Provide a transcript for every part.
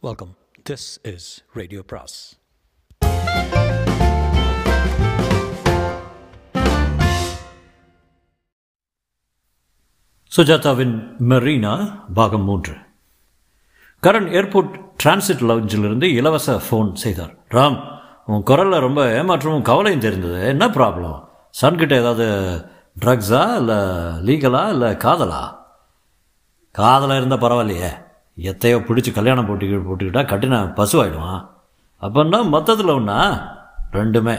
Welcome this is radio பிராஸ் சுஜாதாவின் மெரீனா பாகம் மூன்று. கரண் ஏர்போர்ட் டிரான்சிட் லவுஞ்சிலிருந்து இலவச ஃபோன் செய்தார். ராம் உன் குரலில் ரொம்ப ஏமாற்றமும் கவலையும் தெரிந்தது. என்ன ப்ராப்ளம்? சன்கிட்ட ஏதாவது ட்ரக்ஸா இல்லை லீகலா இல்லை காதலா? காதலாக இருந்தால் பரவாயில்லையே. எத்தையோ பிடிச்சி கல்யாணம் போட்டி போட்டுக்கிட்டா கட்டின பசுவாயிடுவான். அப்போன்னா மொத்தத்தில் ஒன்றா ரெண்டுமே.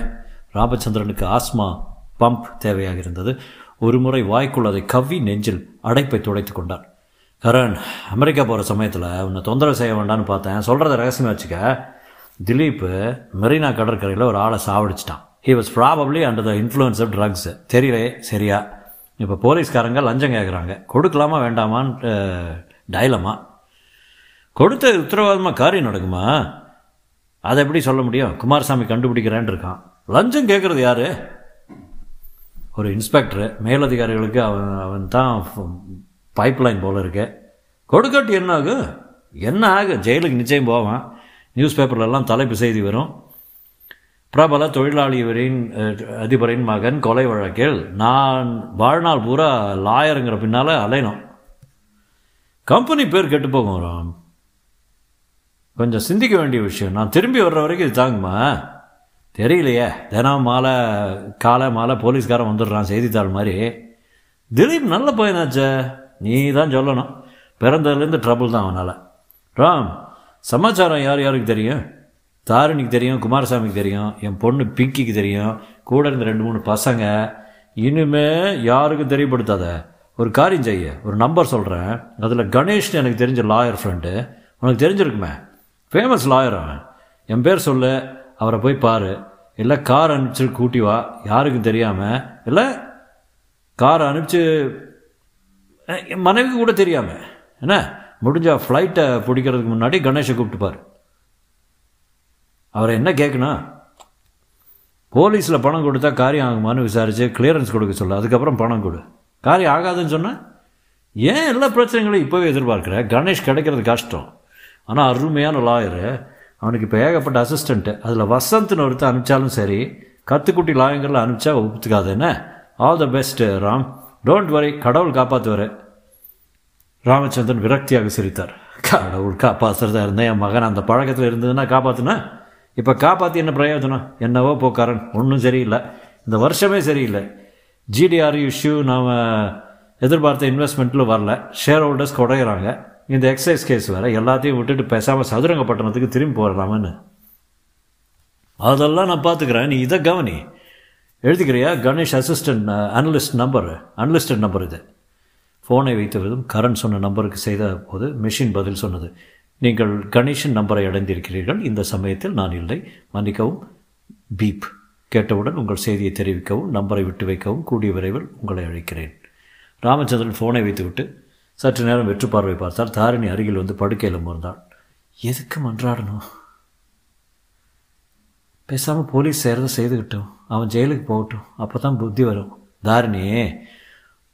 ராமச்சந்திரனுக்கு ஆஸ்மா பம்ப் தேவையாக இருந்தது. ஒரு முறை வாய்க்குள் அதை கவ்வி நெஞ்சில் அடைப்பை துடைத்து கொண்டார் கரண் அமெரிக்கா போகிற சமயத்தில் உன்னை தொந்தரவு செய்ய வேண்டாம்னு பார்த்தேன். சொல்கிறத ரகசியமாக வச்சுக்க. திலீப் மெரினா கடற்கரையில் ஒரு ஆளை சாவடிச்சிட்டான். He was probably under the influence of drugs தெரியலே சரியா. இப்போ போலீஸ்காரங்க லஞ்சம் கேட்குறாங்க கொடுக்கலாமா வேண்டாமான்னு டைலமா கொடுத்த உத்தரவாதமாக காரியம் நடக்குமா? அதை எப்படி சொல்ல முடியும்? குமாரசாமி கண்டுபிடிக்கிறேன் இருக்கான். லஞ்சம் கேட்குறது யாரு? ஒரு இன்ஸ்பெக்டரு. மேலதிகாரிகளுக்கு அவன் அவன் தான் பைப் லைன் போல் இருக்கு. கொடுக்காட்டி என்ன ஆகும் என்ன ஆகும் ஜெயிலுக்கு நிச்சயம் போவான். நியூஸ் பேப்பர்லெல்லாம் தலைப்பு செய்தி வரும். பிரபல தொழிலாளியவரின் அதிபரின் மகன் கொலை வழக்கில் நான் வாழ்நாள் பூரா லாயருங்கிற பின்னால் அலையணும். கம்பெனி பேர் கெட்டு போகும் கொஞ்சம் சிந்திக்க வேண்டிய விஷயம். நான் திரும்பி வர்ற வரைக்கும் இது தாங்குமா? தெரியலையே. தினம் மாலை காலை மாலை போலீஸ்காரன் வந்துடுறான் செய்தித்தாள் மாதிரி. திலீப் நல்ல பையனாச்சே. நீ தான் சொல்லணும். பிறந்ததுலேருந்து ட்ரபுள் தான் அவனால். ராம் சமாச்சாரம் யார் யாருக்கு தெரியும்? தாரிணிக்கு தெரியும் குமாரசாமிக்கு தெரியும் என் பொண்ணு பிங்கிக்கு தெரியும் கூட இருந்த ரெண்டு மூணு பசங்க. இனிமே யாருக்கும் தெரியப்படுத்தாத? ஒரு காரியம் செய்ய ஒரு நம்பர் சொல்கிறேன் அதில் கணேஷ்னு எனக்கு தெரிஞ்ச லாயர் ஃப்ரெண்டு உனக்கு தெரிஞ்சிருக்குமே? ஃபேமஸ் லாயர் அவன். என் பேர் சொல்லு அவரை போய் பாரு. இல்லை கார் அனுப்பிச்சு கூட்டி வா. யாருக்கும் தெரியாமல் இல்லை கார் அனுப்பிச்சு என் மனைவிக்கு கூட தெரியாமல் என்ன? முடிஞ்சா ஃப்ளைட்டை பிடிக்கிறதுக்கு முன்னாடி கணேஷை கூப்பிட்டுப்பார் அவரை என்ன கேட்கணும்? போலீஸில் பணம் கொடுத்தா காரியம் ஆகுமான்னு விசாரித்து கிளியரன்ஸ் கொடுக்க சொல்ல. அதுக்கப்புறம் பணம் கொடு. காரியம் ஆகாதுன்னு சொன்னேன் ஏன் எல்லா பிரச்சனைகளையும் இப்போவே எதிர்பார்க்குற? கணேஷ் கிடைக்கிறது கஷ்டம். ஆனால் அருமையான லாயரு அவனுக்கு இப்போ ஏகப்பட்ட அசிஸ்டண்ட்டு அதில் வசந்த்னு ஒருத்தர் அனுப்பிச்சாலும் சரி கத்துக்குட்டி லாயங்கரில் அனுப்பிச்சா ஒப்புத்துக்காது என்ன? All the best Ram. Don't worry கடவுள் காப்பாற்றுவார் ராமச்சந்திரன் விரக்தியாக சிரித்தார். கடவுள் காப்பாற்றுறதா இருந்தேன் என் மகன் அந்த பழக்கத்தில் இருந்ததுன்னா காப்பாற்றுனா இப்போ காப்பாற்றி என்ன பிரயோஜனம்? என்னவோ போக்காரன். ஒன்றும் சரியில்லை. இந்த வருஷமே சரியில்லை. ஜிடிஆர் இஷ்யூ நாம் எதிர்பார்த்த இன்வெஸ்ட்மெண்ட்டில் வரல. ஷேர் ஹோல்டர்ஸ் குறையிறாங்க. இந்த எக்ஸைஸ் கேஸ் வேறு. எல்லாத்தையும் விட்டுட்டு பேசாமல் சதுரங்கப்பட்டினத்துக்கு திரும்பி போடலாமான்னு அதெல்லாம் நான் பார்த்துக்கிறேன். நீ இதை கவனி. எழுதிக்கிறியா? Ganesh assistant analyst number analyst number இது. ஃபோனை வைத்ததும் கரண் சொன்ன நம்பருக்கு செய்த போது மெஷின் பதில் சொன்னது. நீங்கள் கணேஷின் நம்பரை அடைந்திருக்கிறீர்கள். இந்த சமயத்தில் நான் இல்லை. மன்னிக்கவும். பீப் கேட்டவுடன் உங்கள் செய்தியை தெரிவிக்கவும் நம்பரை விட்டு வைக்கவும் கூடிய விரைவில் உங்களை அழைக்கிறேன். ராமச்சந்திரன் ஃபோனை வைத்துவிட்டு சற்று நேரம் வெற்று பார்வை பார்த்தால் தாரிணி அருகில் வந்து படுக்கையில் அமர்ந்தாள் எதுக்கு மன்றாடணும் பேசாமல் போலீஸ் செய்கிறத செய்துக்கிட்டோம் அவன் ஜெயிலுக்கு போகட்டும். அப்போ தான் புத்தி வரும். தாரிணி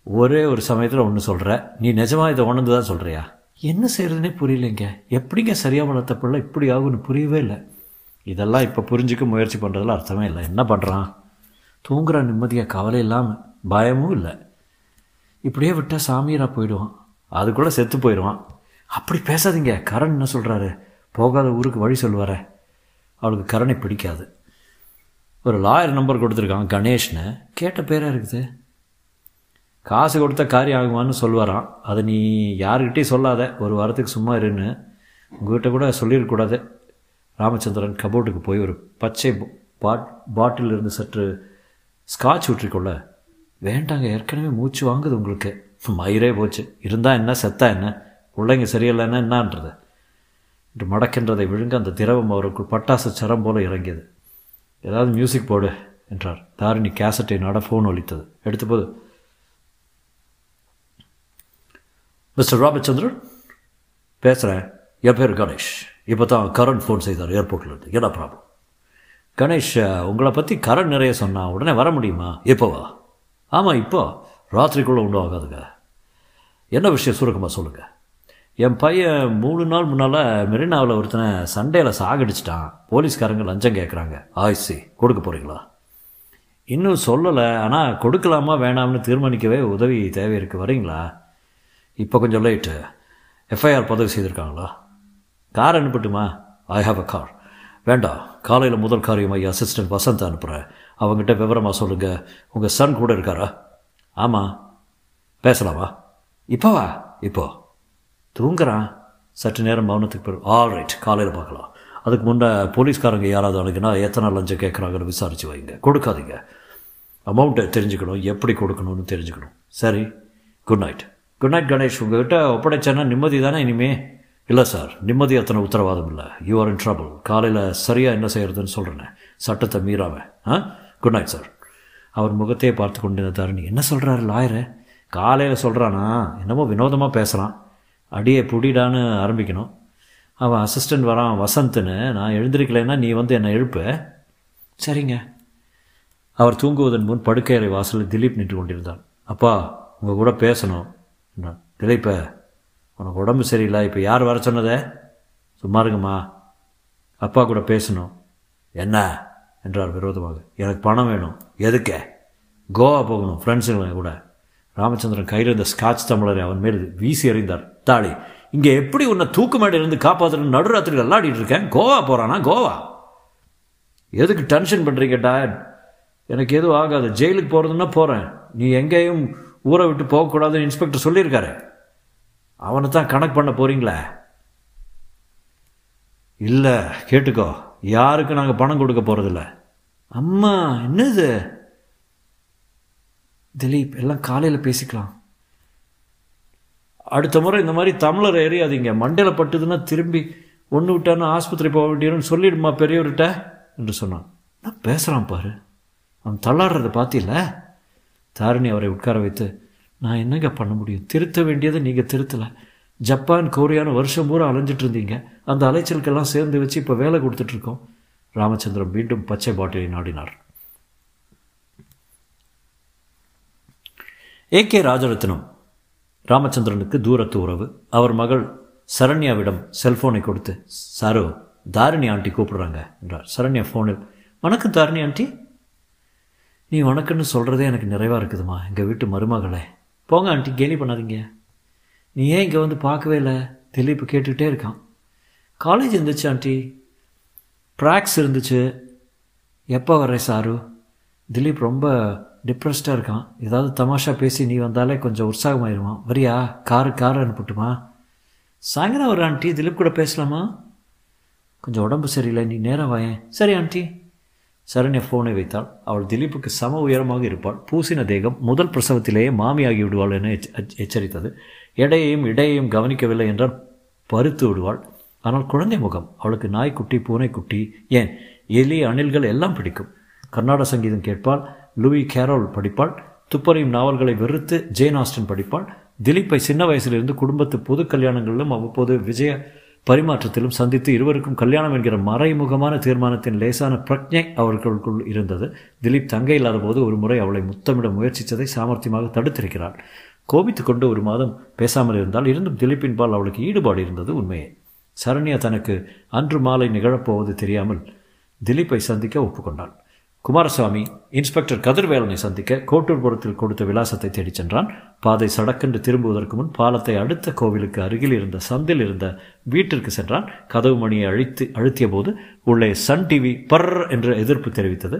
ஒரே ஒரு சமயத்தில் ஒன்று சொல்கிற நீ நிஜமாக இதை உணர்ந்து தான் சொல்கிறியா என்ன செய்கிறதுனே புரியலைங்க. எப்படிங்க சரியாக வளர்த்த பிள்ளை இப்படி ஆகும்னு புரியவே இல்லை. இதெல்லாம் இப்போ புரிஞ்சுக்க முயற்சி பண்ணுறதுல அர்த்தமே இல்லை. என்ன பண்ணுறான் தூங்குற நிம்மதியாக கவலை இல்லாமல் பயமும் இல்லை. இப்படியே விட்டால் சாமியராக போயிடுவான். அதுக்குள்ளே செத்து போயிடுவான் அப்படி பேசாதீங்க. கரண் என்ன சொல்கிறாரு போகாத ஊருக்கு வழி சொல்லுவார. அவளுக்கு கரனை பிடிக்காது. ஒரு லாயர் நம்பர் கொடுத்துருக்கான் கணேஷ்னு. கேட்ட பேராக இருக்குது? காசு கொடுத்த காரியம் ஆகுமான்னு சொல்லுவாரான் அதை நீ யாருக்கிட்டேயும் சொல்லாத. ஒரு வாரத்துக்கு சும்மா இருன்னு. உங்ககிட்ட கூட சொல்லிடக்கூடாது ராமச்சந்திரன் கபோர்டுக்கு போய் ஒரு பச்சை பாட் பாட்டில் இருந்து சற்று ஸ்காட்ச் விட்டுருக்கோல்ல வேண்டாங்க. ஏற்கனவே மூச்சு வாங்குது உங்களுக்கு. மயிரே போச்சு. இருந்தால் என்ன செத்தா என்ன? பிள்ளைங்க சரியில்லைன்னா என்னான்றது? என்று மடக்கின்றதை விழுங்க அந்த திரவம் அவருக்குள் பட்டாசு சரம் போல இறங்கியது. ஏதாவது மியூசிக் போடு என்றார். தாரிணி கேசட்டை நட ஃபோன் ஒலித்தது. எடுத்தபோது மிஸ்டர் ராமச்சந்திரன் பேசுகிறேன் என் பேர் கணேஷ். இப்போ தான் கரண் ஃபோன் செய்தார் ஏர்போர்ட்லேருந்து என்ன ப்ராப்ளம் கணேஷ் உங்களை பற்றி கரண் நிறைய சொன்னால் உடனே வர முடியுமா? எப்போவா ஆமாம் இப்போ. ராத்திரிக்குள்ளே ஒன்றும் ஆகாதுங்க. என்ன விஷயம் சுருக்கமாக சொல்லுங்கள் என் பையன் மூணு நாள் முன்னால் மெரினாவில் ஒருத்தனை சண்டையில் சாகடிச்சிட்டான். போலீஸ்காரங்க லஞ்சம் கேட்குறாங்க ஆயிசி கொடுக்க போகிறீங்களா இன்னும் சொல்லலை ஆனால் கொடுக்கலாமா வேணாம்னு தீர்மானிக்கவே உதவி தேவை இருக்குது வரீங்களா? இப்போ கொஞ்சம் லேட்டு எஃப்ஐஆர் பதிவு செய்திருக்காங்களா? கார் அனுப்பட்டுமா? ஐ ஹாவ் அ கார் வேண்டாம். காலையில் முதல் காரியமாக அசிஸ்டன்ட் வசந்த் அனுப்புகிறேன் அவங்ககிட்ட விவரமாக சொல்லுங்கள் உங்கள் சன் கூட இருக்காரா? ஆமாம் பேசலாமா? இப்போவா இப்போ. தூங்குறான். சற்று நேரம் மௌனத்துக்கு பிறகு ஆல் ரைட் காலையில் பார்க்கலாம். அதுக்கு முன்னே போலீஸ்காரங்க யாராவது அணுகுனா எத்தனை லஞ்சம் கேட்குறாங்கன்னு விசாரித்து வைங்க. கொடுக்காதீங்க. அமௌண்ட்டை தெரிஞ்சுக்கணும். எப்படி கொடுக்கணும்னு தெரிஞ்சுக்கணும். சரி good night good night Ganesh. உங்ககிட்ட ஒப்படைச்சேன்னா நிம்மதி தானே இனிமே? இல்லை சார் நிம்மதி அத்தனை உத்தரவாதம் இல்லை. யூ ஆர் இன் ட்ரபிள் காலையில் சரியாக என்ன செய்கிறதுன்னு சொல்கிறேன்னு சட்டத்தை மீறாமல் ஆ? குட் நைட் சார் அவர் முகத்தையே பார்த்து கொண்டிருந்த தரணி என்ன சொல்கிறாரு லாயரு? காலையில் சொல்கிறானா என்னமோ வினோதமாக பேசுகிறான் அடியே புடிடான்னு ஆரம்பிக்கணும். அவன் அசிஸ்டண்ட் வரான் வசந்த்னு நான் எழுந்திருக்கலைன்னா நீ வந்து என்னை எழுப்பு. சரிங்க. அவர் தூங்குவதன் முன் படுக்கையறை வாசலில் திலீப் நின்று கொண்டிருந்தான். அப்பா உங்கள் கூட பேசணும். என்ன திலீப்ப உனக்கு உடம்பு சரியில்லை இப்போ யார் வர சொன்னதே? சும்மா இருங்கம்மா. அப்பா கூட பேசணும். என்ன? என்றார் விரோதமாக. எனக்கு பணம் வேணும். எதுக்க? கோவா போகணும் ஃப்ரெண்ட்ஸுங்களை கூட. ராமச்சந்திரன் கையில் இருந்த ஸ்காட்ச் தமிழரை அவன் மேல் வீசி எறிந்தார். தாளி இங்கே எப்படி உன்னை தூக்கு மேடையிலிருந்து காப்பாற்றணும் நடுராத்திரி விளாடிட்டு இருக்கேன்? கோவா போகிறானா கோவா? எதுக்கு டென்ஷன் பண்ணுறீங்க டாட் எனக்கு எதுவும் ஆகாது. ஜெயிலுக்கு போகிறதுன்னா போகிறேன் நீ எங்கேயும் ஊரை விட்டு போகக்கூடாதுன்னு இன்ஸ்பெக்டர் சொல்லியிருக்காரு. அவனை தான் கணக்கு பண்ண போகிறீங்களே இல்லை கேட்டுக்கோ. யாருக்கு நாங்கள் பணம் கொடுக்க போகிறதில்ல அம்மா என்னது? திலீப் எல்லாம் காலையில் பேசிக்கலாம். அடுத்த முறை இந்த மாதிரி தமிழர் எறியாதீங்க. மண்டையில் பட்டுதுன்னா திரும்பி ஒன்று விட்டான்னு ஆஸ்பத்திரி போக வேண்டியன்னு சொல்லிடுமா பெரியவர்கிட்ட என்று சொன்னான். நான் பேசுகிறான் பாரு. அவன் தள்ளாடுறதை பார்த்தில தாரிணி அவரை உட்கார வைத்து நான் என்னங்க பண்ண முடியும்? திருத்த வேண்டியதை நீங்கள் திருத்தலை. ஜப்பான் கொரியான்னு வருஷம் பூரா அலைஞ்சிட்டு இருந்தீங்க. அந்த அலைச்சலுக்கெல்லாம் சேர்ந்து வச்சு இப்போ வேலை கொடுத்துட்ருக்கோம் ராமச்சந்திரன் மீண்டும் பச்சை பாட்டிலை நாடினார். A K Rajarathnam. ராமச்சந்திரனுக்கு தூரத்து உறவு. அவர் மகள் சரண்யாவிடம் செல்ஃபோனை கொடுத்து சாரு தாரிணி ஆண்டி கூப்பிடுறாங்க என்றார். சரண்யா ஃபோனில் வணக்கம் தாரிணி ஆண்டி நீ வணக்கம்னு சொல்கிறதே எனக்கு நிறைவாக இருக்குதுமா எங்கள் வீட்டு மருமகளே. போங்க ஆண்டி கேலி பண்ணாதீங்க. நீ ஏன் இங்கே வந்து பார்க்கவே இல்லை? திலீப் கேட்டுக்கிட்டே இருக்கான். காலேஜ் இருந்துச்சு ஆண்டி ப்ராக்ஸ் இருந்துச்சு. எப்போ வர்ற சாரு? திலீப் ரொம்ப டிப்ரெஸ்டாக இருக்கான். ஏதாவது தமாஷா பேசி நீ வந்தாலே கொஞ்சம் உற்சாகமாயிருவான் வரியா? காரு கார் அனுப்பட்டுமா? சாயங்காலம் ஒரு ஆண்டி. திலீப் கூட பேசலாமா? கொஞ்சம் உடம்பு சரியில்லை. நீ நேரம் வாயேன். சரி ஆண்டி. சரண்யா ஃபோனை வைத்தாள். அவள் திலீப்புக்கு சம உயரமாக இருப்பாள். பூசின தேகம் முதல் பிரசவத்திலேயே மாமியாகி விடுவாள் என எச்சரித்தது. எடையையும் இடையையும் கவனிக்கவில்லை என்றால் பருத்து விடுவாள். ஆனால் குழந்தை முகம். அவளுக்கு நாய்க்குட்டி பூனைக்குட்டி ஏன்? எலி அணில்கள் எல்லாம் பிடிக்கும். கர்நாடக சங்கீதம் கேட்பாள். லூயி கேரோல் படிப்பாள். துப்பறியும் நாவல்களை வெறுத்து ஜேன் ஆஸ்டன் படிப்பாள். திலீப்பை சின்ன வயசிலிருந்து குடும்பத்து பொது கல்யாணங்களிலும் அவ்வப்போது விஜய பரிமாற்றத்திலும் சந்தித்து இருவருக்கும் கல்யாணம் என்கிற மறைமுகமான தீர்மானத்தின் லேசான பிரக்ஞை அவர்களுக்குள் இருந்தது. திலீப் தங்கை இல்லாத போது ஒரு முறை அவளை முத்தமிட முயற்சித்ததை சாமர்த்தியமாக தடுத்திருக்கிறாள். கோபித்து கொண்டு ஒரு மாதம் பேசாமல் இருந்தால் இருந்தும் திலீப்பின் பால் அவளுக்கு ஈடுபாடு இருந்தது உண்மையே. சரண்யா தனக்கு அன்று மாலை நிகழப்போவது தெரியாமல் திலீப்பை சந்திக்க ஒப்புக்கொண்டாள். குமாரசாமி இன்ஸ்பெக்டர் கதிர்வேலனை சந்திக்க கோட்டூர்புரத்தில் கொடுத்த விலாசத்தை தேடிச் சென்றான். பாதை சடக்கென்று திரும்புவதற்கு முன் பாலத்தை அடுத்த கோவிலுக்கு அருகில் இருந்த சந்தில் இருந்த வீட்டிற்கு சென்றான். கதவு மணியை அழித்து அழுத்திய போது உள்ளே சன் டிவி பர் என்று எதிர்ப்பு தெரிவித்தது.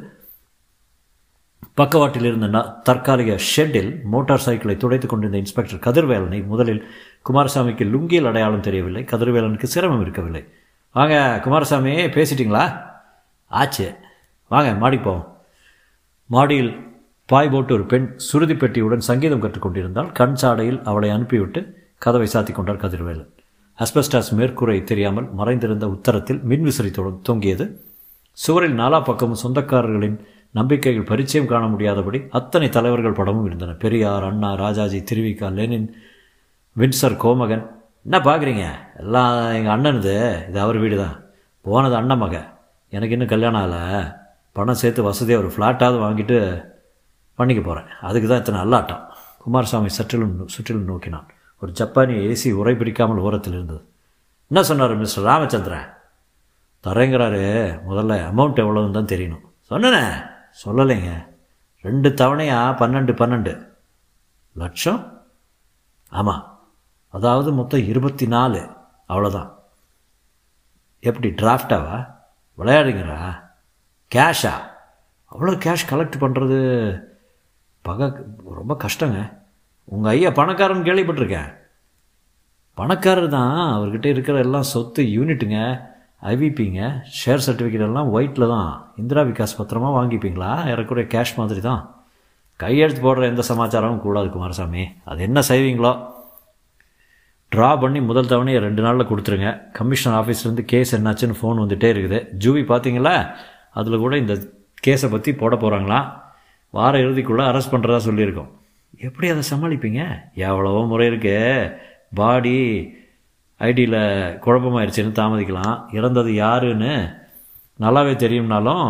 பக்கவாட்டில் இருந்த தற்காலிக ஷெட்டில் மோட்டார் சைக்கிளை துடைத்துக் கொண்டிருந்த இன்ஸ்பெக்டர் கதிர்வேலனை முதலில் குமாரசாமிக்கு லுங்கியில் அடையாளம் தெரியவில்லை. கதிர்வேலனுக்கு சிரமம் இருக்கவில்லை. வாங்க குமாரசாமி பேசிட்டீங்களா? ஆச்சு. வாங்க மாடிப்போம் மாடியில் பாய் போட்டு ஒரு பெண் சுருதி பெட்டியுடன் சங்கீதம் கற்றுக்கொண்டிருந்தால் கண் சாடையில் அவளை அனுப்பிவிட்டு கதவை சாத்தி கொண்டார் கதிர்வேலன். அஸ்பெஸ்டாஸ் மேற்கூரை தெரியாமல் மறைந்திருந்த உத்தரத்தில் மின்விசிறி தொங்கியது. சுவரில் நாலா பக்கமும் சொந்தக்காரர்களின் நம்பிக்கைகள் பரிச்சயம் காண முடியாதபடி அத்தனை தலைவர்கள் படமும் இருந்தன. பெரியார் அண்ணா ராஜாஜி திருவிக்கா லெனின் வின்சர் கோமகன். என்ன பார்க்குறீங்க எல்லாம் எங்கள் அண்ணனுது. இது அவர் வீடு தான் போனது அண்ணன் மக. எனக்கு இன்னும் கல்யாணம் ஆகலை. பணம் சேர்த்து வசதியாக ஒரு ஃப்ளாட்டாவது வாங்கிட்டு பண்ணிக்க போகிறேன் அதுக்கு தான் இத்தனை அல்லாட்டம். குமாரசாமி சற்றிலும் சுற்றிலும் நோக்கினான். ஒரு ஜப்பானி ஏசி உரை பிடிக்காமல் ஓரத்தில் இருந்தது. என்ன சொன்னார் மிஸ்டர் ராமச்சந்திரன்? தரேங்கிறாரு முதல்ல அமௌண்ட் எவ்வளோன்னு தான் தெரியணும். சொன்னனே சொல்லலைங்க. ரெண்டு தவணையாக பன்னெண்டு பன்னெண்டு. லட்சம்? ஆமாம் அதாவது மொத்தம் இருபத்தி நாலு. அவ்வளோதான் எப்படி டிராஃப்டாவா விளையாடுங்கிறா கேஷா அவ்வளோ கேஷ் கலெக்ட் பண்ணுறது பக ரொம்ப கஷ்டங்க. உங்கள் ஐயா பணக்காரன் கேள்விப்பட்டிருக்கேன். பணக்காரர் தான் அவர்கிட்ட இருக்கிற எல்லாம் சொத்து யூனிட்டுங்க ஐவிபிங்க ஷேர் சர்டிஃபிகேட் எல்லாம் ஒயிட்டில் தான். இந்திரா விகாஸ் பத்திரமா வாங்கிப்பீங்களா? ஏறக்குறைய கேஷ் மாதிரி தான். கையெழுத்து போடுற எந்த சமாச்சாரமும் கூடாது குமாரசாமி. அது என்ன செய்வீங்களோ? ட்ரா பண்ணி முதல் தவணையை ரெண்டு நாளில் கொடுத்துருங்க. கமிஷனர் ஆஃபீஸ்லேருந்து கேஸ் என்னாச்சுன்னு ஃபோன் வந்துகிட்டே இருக்குது. ஜூவி பார்த்தீங்களா அதில் கூட இந்த கேஸை பற்றி போட போகிறாங்களாம் வார இறுதிக்குள்ளே அரெஸ்ட் பண்ணுறதா சொல்லியிருக்கோம். எப்படி அதை சமாளிப்பீங்க? எவ்வளவோ முறை இருக்கு. பாடி ஐடியில் குழப்பமாயிருச்சுன்னு தாமதிக்கலாம். இறந்தது யாருன்னு நல்லாவே தெரியும்னாலும்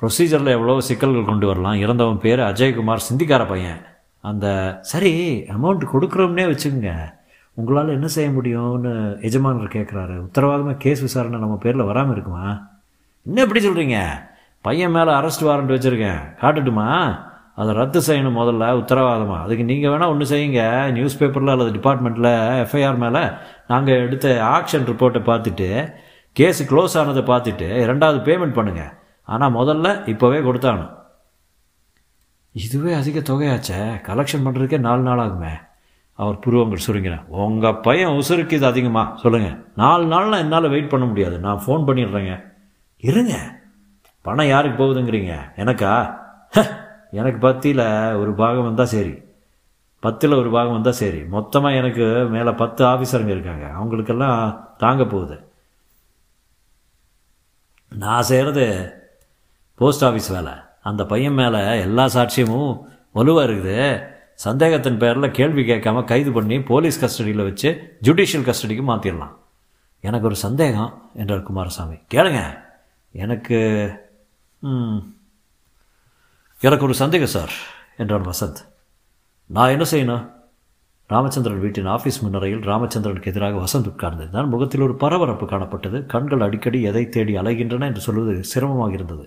ப்ரொசீஜரில் எவ்வளோ சிக்கல்கள் கொண்டு வரலாம். இறந்தவன் பேர் அஜய்குமார் சிந்திக்கார பையன். அந்த சரி அமௌண்ட் கொடுக்குறோம்னே வச்சுக்கோங்க. உங்களால் என்ன செய்ய முடியும்னு எஜமானர் கேட்குறாரு உத்தரவாதமாக கேஸ் விசாரணை நம்ம பேரில் வராமல் இருக்குமா? என்ன எப்படி சொல்கிறீங்க பையன் மேலே அரெஸ்ட் வாரண்ட் வச்சுருக்கேன். காட்டுட்டுமா? அதை ரத்து செய்யணும் முதல்ல உத்தரவாதமாக அதுக்கு நீங்கள் வேணால் ஒன்று செய்யுங்க. நியூஸ் பேப்பரில் அல்லது டிபார்ட்மெண்ட்டில் எஃப்ஐஆர் மேலே நாங்கள் எடுத்த ஆக்ஷன் ரிப்போர்ட்டை பார்த்துட்டு கேஸு க்ளோஸ் ஆனதை பார்த்துட்டு ரெண்டாவது பேமெண்ட் பண்ணுங்கள் ஆனால் முதல்ல இப்போவே கொடுத்தாகணும். இதுவே அதிக தொகையாச்சே. கலெக்ஷன் பண்ணுறதுக்கே நாலு நாள் ஆகுமே. அவர் புருவங்கள் சுருங்கினேன் உங்கள் பையன் உசுருக்கு இது அதிகமாக சொல்லுங்கள் நாலு நாள்லாம் என்னால் வெயிட் பண்ண முடியாது. நான் ஃபோன் பண்ணிடுறேங்க. இருங்க. பணம் யாருக்கு போகுதுங்கிறீங்க? எனக்கா? ஹ, எனக்கு பத்தியில் ஒரு பாகம் வந்தால் சரி. பத்தில் ஒரு பாகம் வந்தால் சரி. மொத்தமாக எனக்கு மேலே பத்து ஆஃபீஸருங்க இருக்காங்க. அவங்களுக்கெல்லாம் தாங்க போகுது. நான் செய்கிறது போஸ்ட் ஆஃபீஸ் வேலை. அந்த பையன் மேலே எல்லா சாட்சியமும் வலுவாக இருக்குது. சந்தேகத்தின் பேரில் கேள்வி கேட்காம கைது பண்ணி போலீஸ் கஸ்டடியில் வச்சு ஜுடிஷியல் கஸ்டடிக்கு மாற்றிடலாம் எனக்கு ஒரு சந்தேகம் என்றார் குமாரசாமி. கேளுங்க. எனக்கு எனக்கு ஒரு சந்தேகம் சார் என்றான் வசந்த். நான் என்ன செய்யணும்? ராமச்சந்திரன் வீட்டின் ஆஃபீஸ் முன்னரையில் ராமச்சந்திரனுக்கு எதிராக வசந்த் உட்கார்ந்திருந்தான் முகத்தில் ஒரு பரபரப்பு காணப்பட்டது. கண்கள் அடிக்கடி எதை தேடி அலைகின்றன என்று சொல்வது சிரமமாக இருந்தது.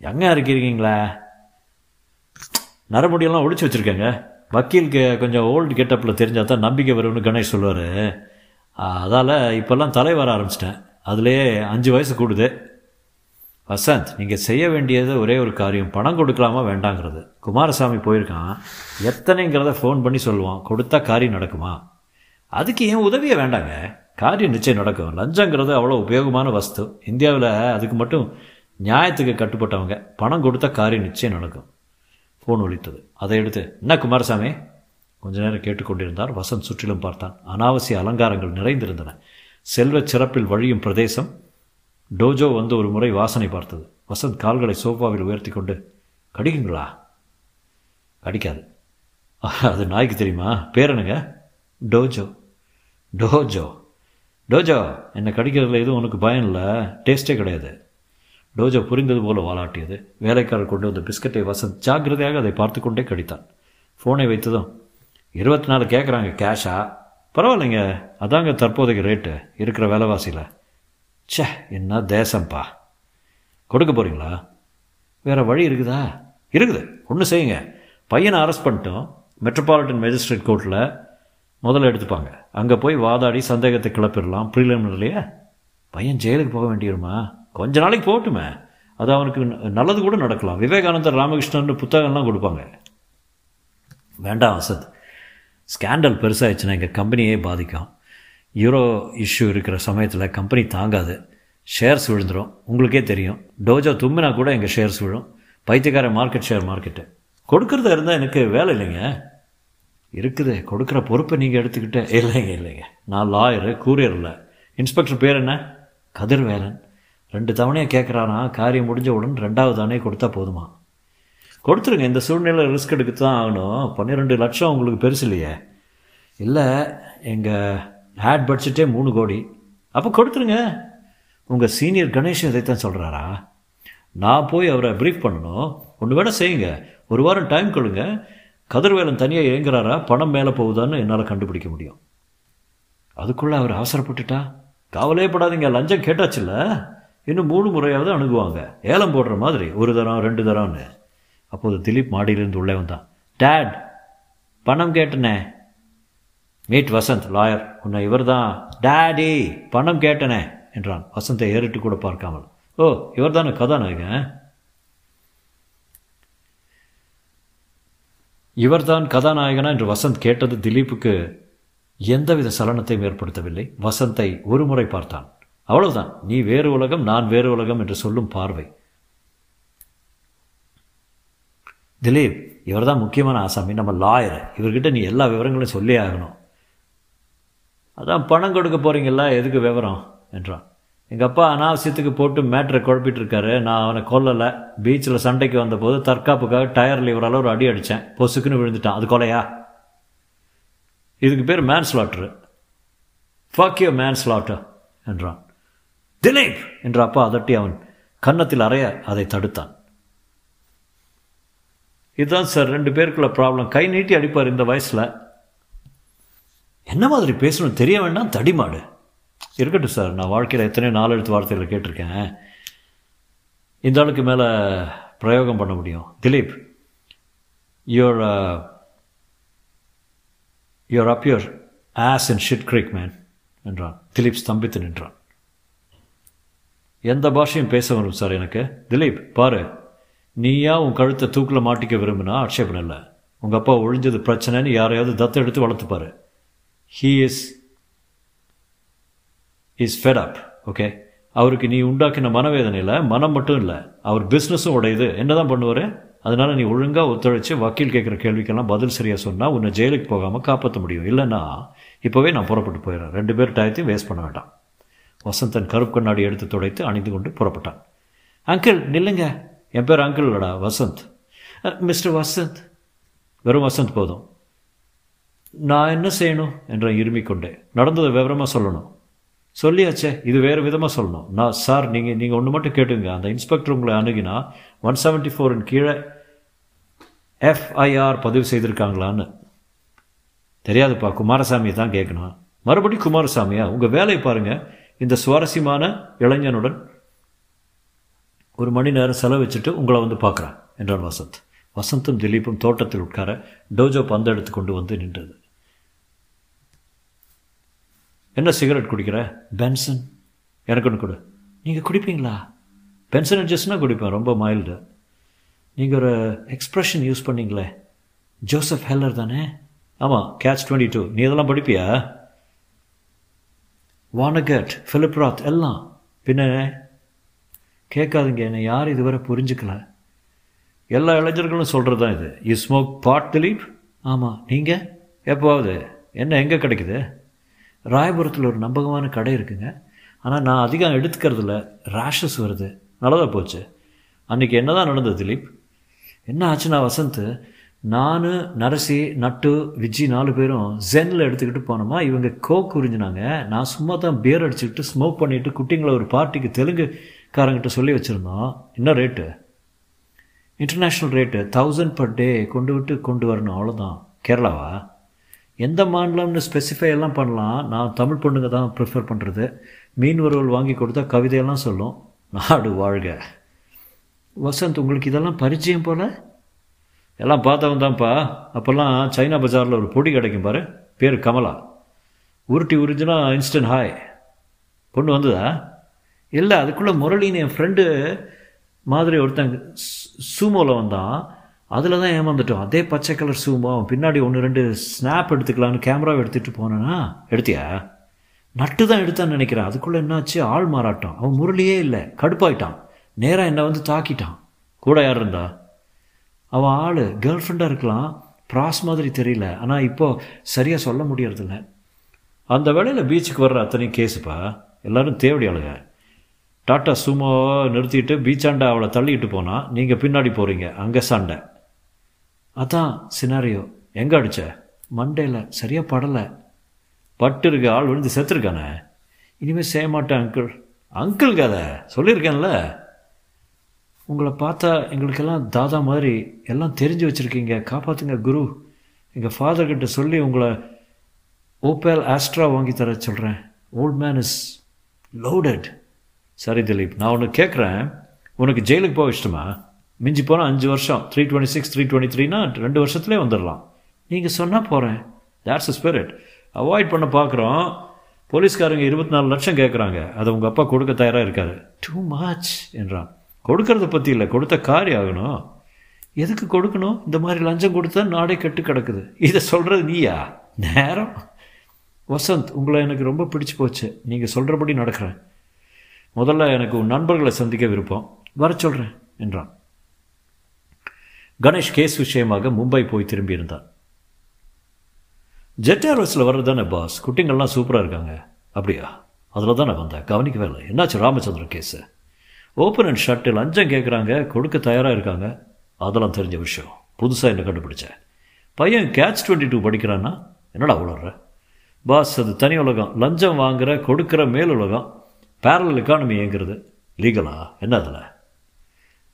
எங்க இருக்கிறீங்களா நரமுடியெல்லாம் ஒழிச்சு வச்சுருக்கேங்க. வக்கீலுக்கு கொஞ்சம் ஓல்டு கெட்டப்பில் தெரிஞ்சால் தான் நம்பிக்கை வரும்னு கணேஷ் சொல்லுவார். அதால் இப்போல்லாம் தலை வர ஆரம்பிச்சிட்டேன். அதுலேயே அஞ்சு வயசு கூடுது. வசந்த் நீங்கள் செய்ய வேண்டியது ஒரே ஒரு காரியம். பணம் கொடுக்கலாமா வேண்டாங்கிறது. குமாரசாமி போயிருக்கான். எத்தனைங்கிறத ஃபோன் பண்ணி சொல்லுவான். கொடுத்தா காரியம் நடக்குமா? அதுக்கு ஏன் உதவியே வேண்டாங்க? காரியம் நிச்சயம் நடக்கும். லஞ்சங்கிறது அவ்வளோ உபயோகமான வஸ்து. இந்தியாவில் அதுக்கு மட்டும் நியாயத்துக்கு கட்டுப்பட்டவங்க. பணம் கொடுத்தா காரியம் நிச்சயம் நடக்கும். ஃபோன் ஒழித்தது அதை எடுத்து என்ன குமாரசாமி? கொஞ்ச நேரம் கேட்டுக்கொண்டிருந்தார். வசந்த் சுற்றிலும் பார்த்தான். அனாவசிய அலங்காரங்கள் நிறைந்திருந்தன. செல்வச் சிறப்பில் வழியும் பிரதேசம் டோஜோ வந்து ஒரு முறை வாசனை பார்த்தது. வசந்த் கால்களை சோஃபாவில் உயர்த்தி கொண்டு கடிக்குங்களா? கடிக்காது. அது நாய்க்கு தெரியுமா? பேர் என்னங்க? டோஜோ. டோஜோ? டோஜோ என்னை கடிக்கிறதுல எதுவும் உனக்கு பயம் இல்லை? டேஸ்ட்டே கிடையாது. டோஜோ புரிந்தது போல வாலாட்டியது. வேலைக்காரர் கொண்டு வந்த பிஸ்கட்டை வசந்த் ஜாக்கிரதையாக அதை பார்த்து கொண்டே கடித்தான். ஃபோனை வைத்ததும் இருபத்தி நாலு கேட்குறாங்க கேஷா? பரவாயில்லைங்க. அதாங்க தற்போதைக்கு ரேட்டு இருக்கிற விலைவாசியில். ச்சே என்ன தேசம்ப்பா கொடுக்க போகிறீங்களா வேறு வழி இருக்குதா? இருக்குது. ஒன்று செய்யுங்க. பையனை அரெஸ்ட் பண்ணிட்டோம். மெட்ரோபாலிட்டன் மேஜிஸ்ட்ரேட் கோர்ட்டில் முதல்ல எடுத்துப்பாங்க. அங்கே போய் வாதாடி சந்தேகத்தை கிளப்பிடலாம். ப்ரீலிமினரிலையே பையன் ஜெயிலுக்கு போக வேண்டியிருமா? கொஞ்ச நாளைக்கு போகட்டுமே. அது அவனுக்கு ந- நல்லது கூட நடக்கலாம். விவேகானந்தர் ராமகிருஷ்ணன் புத்தகம்லாம் கொடுப்பாங்க. வேண்டாம் வசத் ஸ்கேண்டல் பெருசாகிடுச்சுன்னா எங்கள் கம்பெனியே பாதிக்கும். யூரோ இஷ்யூ இருக்கிற சமயத்தில் கம்பெனி தாங்காது. ஷேர்ஸ் விழுந்துடும் உங்களுக்கே தெரியும். டோஜோ தும்மினா கூட எங்கள் ஷேர்ஸ் விழும். பைத்தியக்கார மார்க்கெட் ஷேர் மார்க்கெட்டு கொடுக்கறதா இருந்தால் எனக்கு வேலை இல்லைங்க. இருக்குது. கொடுக்குற பொறுப்பை நீங்கள் எடுத்துக்கிட்டு இல்லைங்க இல்லைங்க. நான் லாயரு கூரியர் இல்லை. இன்ஸ்பெக்டர் பேர் என்ன? கதிர்வேலன். ரெண்டு தவணையை கேட்குறானா காரியம் முடிஞ்ச உடன் ரெண்டாவது தவணையை கொடுத்தா போதுமா? கொடுத்துருங்க இந்த சூழ்நிலையில் ரிஸ்க் எடுக்க தான் ஆகணும். பன்னிரெண்டு லட்சம் உங்களுக்கு பெருசு இல்லையே. இல்லை எங்கள் ஆட் பட்ஜெட்டே மூணு கோடி. அப்போ கொடுத்துருங்க. உங்கள் சீனியர் கணேஷ் இதைத்தான் சொல்கிறாரா நான் போய் அவரை ப்ரீஃப் பண்ணணும். ஒன்று வேணால் செய்யுங்க. ஒரு வாரம் டைம் கொடுங்க. கதிர்வேலன் தனியாக ஏங்குறாரா பணம் மேலே போகுதான்னு என்னால் கண்டுபிடிக்க முடியும். அதுக்குள்ளே அவர் அவசரப்பட்டுட்டா? கவலையே படாதீங்க. லஞ்சம் கேட்டாச்சுல்ல இன்னும் மூணு முறையாவது அணுகுவாங்க. ஏலம் போடுற மாதிரி. ஒரு தரம் ரெண்டு தரம்னு. அப்போது திலீப் மாடியிலிருந்து உள்ளே வந்தான். டேட் பணம் கேட்டனே. மீட் வசந்த் லாயர் உன்னை இவர் தான் டேடி பணம் கேட்டனே. என்றான். வசந்தை ஏறிட்டு கூட பார்க்காமல். ஓ இவர் தானே கதாநாயகன் இவர்தான் கதாநாயகனா? என்று வசந்த் கேட்டது திலீப்புக்கு எந்தவித சலனத்தையும் ஏற்படுத்தவில்லை. வசந்தை ஒரு முறை பார்த்தான். அவ்வளவுதான். நீ வேறு உலகம் நான் வேறு உலகம் என்று சொல்லும் பார்வை. திலீப் இவர் தான் முக்கியமான ஆசாமி நம்ம லாயர் இவர்கிட்ட நீ எல்லா விவரங்களும் சொல்லி ஆகணும். அதான் பணம் கொடுக்க போகிறீங்களா எதுக்கு விவரம்? என்றான். எங்கள் அப்பா அனாவசியத்துக்கு போட்டு மேட்ரை குழப்பிட்டு இருக்காரு நான் அவனை கொல்லலை. பீச்சில் சண்டைக்கு வந்தபோது தற்காப்புக்காக டயரில் இவரால் ஒரு அடி அடித்தேன் பொசுக்குன்னு விழுந்துட்டான். அது கொலையா? இதுக்கு பேர் மேன் ஸ்லாட்ரு ஃபாக்கியோ மேன் ஸ்லாட்டர் என்றான். திலீப் என்ற அப்பா அதட்டி அவன் கன்னத்தில் அறைய அதை தடுத்தான். இதுதான் சார் ரெண்டு பேருக்குள்ள ப்ராப்ளம் கை நீட்டி அடிப்பார் இந்த வயசில். என்ன மாதிரி பேசணும்? தெரிய வேண்டாம் தடிமாடு. இருக்கட்டும் சார் நான் வாழ்க்கையில் எத்தனையோ நாலு எழுத்து வார்த்தைகளை கேட்டிருக்கேன். இந்த ஆளுக்கு மேலே பிரயோகம் பண்ண முடியும். Dileep your your up your ass in shit creek man என்றான். திலீப் ஸ்தம்பித்து நின்றான். எந்த பாஷையும் பேச வரும் சார் எனக்கு. திலீப் பாரு. நீயா உன் கழுத்தை தூக்கில் மாட்டிக்க விரும்பினா ஆட்சேபம் இல்லை. உங்கள் அப்பா ஒழிஞ்சது பிரச்சனைன்னு யாரையாவது தத்து எடுத்து வளர்த்துப்பார். He is is fed up okay அவருக்கு நீ உண்டாக்கின மனவேதனையில் மனம் மட்டும் இல்லை அவர் பிஸ்னஸும் உடையுது. என்ன தான் பண்ணுவார்? அதனால் நீ ஒழுங்காக ஒத்துழைச்சி வக்கீல் கேட்குற கேள்விக்கெல்லாம் பதில் சரியாக சொன்னால் உன்னை ஜெயிலுக்கு போகாமல் காப்பாற்ற முடியும். இல்லைன்னா இப்போவே நான் புறப்பட்டு போயிடுறேன். ரெண்டு பேர் டயத்தையும் வேஸ்ட் பண்ண வேண்டாம். வசந்தன் கருப்பு கண்ணாடி எடுத்து துடைத்து அணிந்து கொண்டு புறப்பட்டான். அங்கிள் நில்லுங்க. என் பேர் அங்கிள் இல்லடா வசந்த் மிஸ்டர் வசந்த். வெறும் வசந்த் போதும். நான் என்ன செய்யணும்? என்ற இருமிக்கொண்டே நடந்ததை விவரமாக சொல்லணும். சொல்லியாச்சே இது வேறு விதமாக சொல்லணும். நான் சார் நீங்கள் நீங்கள் ஒன்று மட்டும் கேட்டுங்க. அந்த இன்ஸ்பெக்டர் உங்களை அணுகினா ஒன் செவன்ட்டி ஃபோரின் கீழே எஃப்ஐஆர் பதிவு செய்திருக்காங்களான்னு. தெரியாதுப்பா குமாரசாமியை தான் கேட்கணும். மறுபடி குமாரசாமியா? உங்கள் வேலையை பாருங்கள் இந்த சுவாரஸ்யமான இளைஞனுடன் ஒரு மணி நேரம் செலவிச்சுட்டு உங்களை வந்து பார்க்குறேன் என்றான் வசந்த். வசந்தும் திலீப்பும் தோட்டத்தில் உட்கார டோஜோ பந்து எடுத்து கொண்டு வந்து நின்றது. என்ன சிகரெட் குடிக்கிற? பென்சன். எனக்கு ஒன்று கொடு. நீங்கள் குடிப்பீங்களா? பென்சன் அட்ஜஸ்ட்னா குடிப்பேன் ரொம்ப மைல்டு நீங்கள் ஒரு எக்ஸ்ப்ரெஷன் யூஸ் பண்ணீங்களே. ஜோசப் ஹெல்லர் தானே? ஆமாம் கேட்ச் டுவெண்ட்டி டூ நீ இதெல்லாம் படிப்பியா? வானகட் ஃபிலிப்ராத் எல்லாம். பின்ன கேட்காதுங்க என்னை யார் இதுவரை புரிஞ்சுக்கல. எல்லா இளைஞர்களும் சொல்கிறது தான் இது. யூ ஸ்மோக் பாட் திலீப் ஆமாம் நீங்கள் எப்போவாது என்ன எங்கே கிடைக்குது? ராயபுரத்தில் ஒரு நம்பகமான கடை இருக்குங்க. ஆனால் நான் அதிகம் எடுத்துக்கிறதில்ல. ரேஷஸ் வருது. நல்லதாக போச்சு. அன்றைக்கி என்ன தான் நடந்தது திலீப் என்ன ஆச்சுன்னா வசந்த் நான் நரசி நட்டு விஜி நாலு பேரும் ஜென்னில் எடுத்துக்கிட்டு போனோமா? இவங்க கோக் உறிஞ்சினாங்க. நான் சும்மா தான் பியர் அடிச்சுக்கிட்டு ஸ்மோக் பண்ணிவிட்டு குட்டிங்களை ஒரு பார்ட்டிக்கு காரங்கிட்ட சொல்லி வச்சுருந்தோம் என்ன rate international rate thousand per day கொண்டு விட்டு கொண்டு வரணும் அவ்வளோதான் கேரளாவா? எந்த மாநிலம்னு ஸ்பெசிஃபை எல்லாம் பண்ணலாம். நான் தமிழ் பொண்ணுங்க தான் ப்ரிஃபர் பண்ணுறது மீன் வறுவல் வாங்கி கொடுத்தா கவிதையெல்லாம் சொல்லும். நாடு வாழ்க. வசந்த் உங்களுக்கு இதெல்லாம் பரிச்சயம் போல்? எல்லாம் பார்த்தவன் தான்ப்பா. அப்போல்லாம் சைனா பஜாரில் ஒரு பொடி கிடைக்கும் பாரு. பேர் கமலா. உருட்டி உறிஞ்சினா இன்ஸ்டன்ட் ஹாய் பொண்ணு வந்ததா? இல்லை அதுக்குள்ளே முரளின்னு என் ஃப்ரெண்டு மாதிரி ஒருத்தன் சூமோவில் வந்தான். அதில் தான் ஏமாந்துட்டோம். அதே பச்சை கலர் சூமோ அவன் பின்னாடி ஒன்று ரெண்டு ஸ்னாப் எடுத்துக்கலான்னு கேமராவை எடுத்துகிட்டு போனேன்னா எடுத்தியா? நட்டு தான் எடுத்தான்னு நினைக்கிறேன். அதுக்குள்ளே என்னாச்சு? ஆள் மாறாட்டம். அவன் முரளியே இல்லை. கடுப்பாயிட்டான். நேராக என்னை வந்து தாக்கிட்டான். கூட யார் இருந்தா? அவன் ஆள் கேர்ள் ஃப்ரெண்டாக இருக்கலாம். ப்ராஸ் மாதிரி தெரியல. ஆனால் இப்போது சரியாக சொல்ல முடியறதில்ல. அந்த வேளையில் பீச்சுக்கு வர்ற அத்தனையும் கேஸுப்பா எல்லோரும் தேவடி ஆளுங்க டாட்டா சுமோவை நிறுத்திட்டு பீச்சாண்டா அவளை தள்ளிட்டு போனால் நீங்கள் பின்னாடி போகிறீங்க அங்கே சண்டை. அதான் சினாரியோ எங்கே அடித்த மண்டேல சரியாக படலை. பட்டு இருக்க ஆள் விழுந்து செத்துருக்கானே. இனிமேல் செய்ய மாட்டேன் அங்கிள் அங்கிள் கதை. சொல்லியிருக்கேன்ல. உங்களை பார்த்தா எங்களுக்கெல்லாம் தாதா மாதிரி எல்லாம் தெரிஞ்சு வச்சுருக்கீங்க. காப்பாற்றுங்க குரு. எங்கள் ஃபாதர்கிட்ட சொல்லி உங்களை ஓப்பேல் ஆஸ்ட்ரா வாங்கி தர சொல்கிறேன் ஓல்ட் மேன் இஸ் லோடட் சரி திலீப் நான் ஒன்று கேட்குறேன் உனக்கு ஜெயிலுக்கு போக இஷ்டமா? மிஞ்சி போனால் அஞ்சு வருஷம். Three twenty six three twenty த்ரீனா ரெண்டு வருஷத்துலேயே வந்துடலாம். நீங்கள் சொன்னால் போகிறேன் தேட்ஸ் அ ஸ்பிரிட் அவாய்ட் பண்ண பார்க்குறோம் போலீஸ்காரங்க இருபத்தி நாலு லட்சம் கேட்குறாங்க அதை உங்கள் அப்பா கொடுக்க தயாராக இருக்காரு. டூ மச் என்றான். கொடுக்கறத பற்றி இல்லை. கொடுத்த காரியம் ஆகணும். எதுக்கு கொடுக்கணும்? இந்த மாதிரி லஞ்சம் கொடுத்தா நாடே கெட்டு கிடக்குது. இதை சொல்கிறது நீயா? நேரம். வசந்த் உங்களை எனக்கு ரொம்ப பிடிச்சி போச்சு. நீங்கள் சொல்கிறபடி நடக்கிறேன். முதல்ல எனக்கு உன் நண்பர்களை சந்திக்க விருப்பம். வர சொல்கிறேன் என்றான். கணேஷ் கேஸ் விஷயமாக மும்பை போய் திரும்பியிருந்தான். ஜெட் ஏர்வேஸில் வர்றது தானே பாஸ்? குட்டிங்கள்லாம் சூப்பராக இருக்காங்க. அப்படியா? அதில் தானே வந்தேன். கவனிக்கவே இல்லை. என்னாச்சு Ramachandran case? Open and shut லஞ்சம் கேட்குறாங்க கொடுக்க தயாராக இருக்காங்க. அதெல்லாம் தெரிஞ்ச விஷயம். புதுசாக என்ன கண்டுபிடிச்சேன். பையன் கேட்ச் டுவெண்ட்டி டூ படிக்கிறான்னா? என்னடா உளர்ற? பாஸ் அது தனி உலகம். லஞ்சம் வாங்குற கொடுக்குற மேல் உலகம் பேரல் எக்கானமி இயங்குறது லீகலா என்ன அதில்?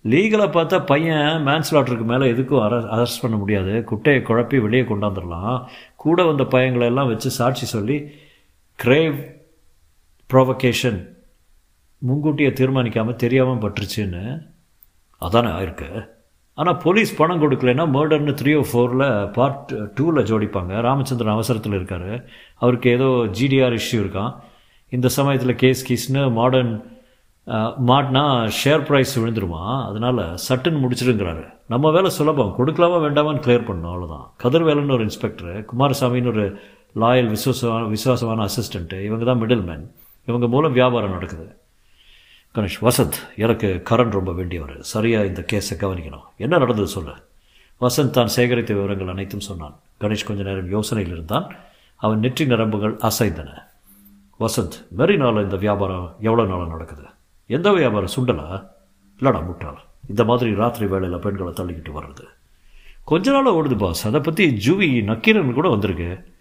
லீகலாக பார்த்தா பையன் மேன்ஸ்லாட்டருக்கு மேலே எதுக்கும் அர அரெஸ்ட் பண்ண முடியாது. குட்டையை குழப்பி வெளியே கொண்டாந்துடலாம் கூட வந்த பையங்களை எல்லாம் வச்சு சாட்சி சொல்லி கிரேவ் ப்ரோவகேஷன் முன்கூட்டியை தீர்மானிக்காமல் தெரியாமல் பட்டுருச்சுன்னு அதானே ஆயிருக்கு ஆனால் போலீஸ் பணம் கொடுக்கலன்னா மர்டர்னு த்ரீ ஓ ஃபோரில் பார்ட் டூவில் ஜோடிப்பாங்க. ராமச்சந்திரன் அவசரத்தில் இருக்கார். அவருக்கு ஏதோ ஜிடிஆர் இஷ்யூ இருக்கான் இந்த சமயத்தில் கேஸ் கீஸ்னு மாடர்ன் மாட்னா ஷேர் ப்ரைஸ் விழுந்துருமா? அதனால் சட்டுன்னு முடிச்சிடுங்கிறாரு நம்ம வேலை சுலபம். கொடுக்கலாமா வேண்டாமான்னு கிளியர் பண்ணணும். அவ்வளோதான் கதிர் வேலைன்னு ஒரு இன்ஸ்பெக்டர் குமாரசாமின்னு ஒரு லாயல் விசுவாசமான விசுவாசமான அசிஸ்டண்ட்டு இவங்க தான் மிடில் மேன் இவங்க மூலம் வியாபாரம் நடக்குது. கணேஷ் வசந்த் எனக்கு கரண் ரொம்ப வேண்டியவர். சரியாக இந்த கேஸை கவனிக்கணும். என்ன நடந்தது சொல்லு? வசந்த் தான் சேகரித்த விவரங்கள் அனைத்தும் சொன்னான். கணேஷ் கொஞ்ச நேரம் யோசனையில் இருந்தான். அவன் நெற்றி நரம்புகள் அசைந்தன. வசந்த் மெரினாவில் இந்த வியாபாரம் எவ்வளோ நாளாக நடக்குது? எந்த வியாபாரம் சுண்டலா? இல்லைடா முட்டாள். இந்த மாதிரி ராத்திரி வேலையில் பெண்களை தள்ளிக்கிட்டு வர்றது. கொஞ்ச நாளாக ஓடுது பாஸ். அதை பற்றி ஜூவி நக்கீரன் கூட வந்திருக்கு.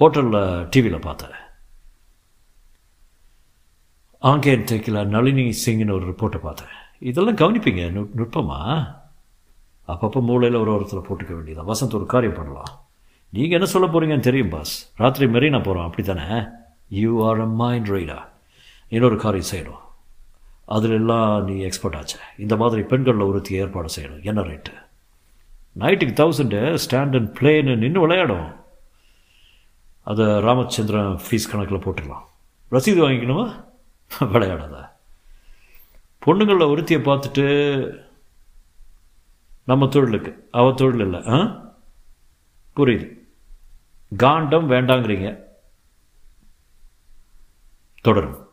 ஹோட்டலில் டிவியில் பார்த்தேன். ஆங்கேன் தேக்கில் நளினி சிங்னு ஒரு ரிப்போர்ட்டை பார்த்தேன். இதெல்லாம் கவனிப்பீங்க நு நுட்பமா? அப்பப்போ மூளையில் ஒரு ஒருத்தர் போட்டுக்க வேண்டியதான் வசந்த் ஒரு காரியம் பண்ணலாம். நீங்கள் என்ன சொல்ல போகிறீங்கன்னு தெரியும் பாஸ். ராத்திரி மெரினா போகிறோம் அப்படி தானே யூ ஆர் அ மைண்ட் ரைடா இன்னொரு காரியம் செய்யணும். அதில் எல்லாம் நீ எக்ஸ்பர்ட் ஆச்சு. இந்த மாதிரி பெண்களில் ஒருத்தி ஏற்பாடு செய்யணும். என்ன ரேட்டு நைட்டுக்கு தௌசண்டு ஸ்டாண்ட் அண்ட் பிளேனு நின்று விளையாடும். அதை ராமச்சந்திரன் ஃபீஸ் கணக்கில் போட்டுடலாம். ரசீது வாங்கிக்கணுமா? விளையாடாத. பொண்ணுங்களில் ஒருத்தியை பார்த்துட்டு நம்ம தொழிலுக்கு அவ தொழில் இல்லை. ஆ? புரியுது. காண்டம் வேண்டாங்கிறீங்க. தொடரும்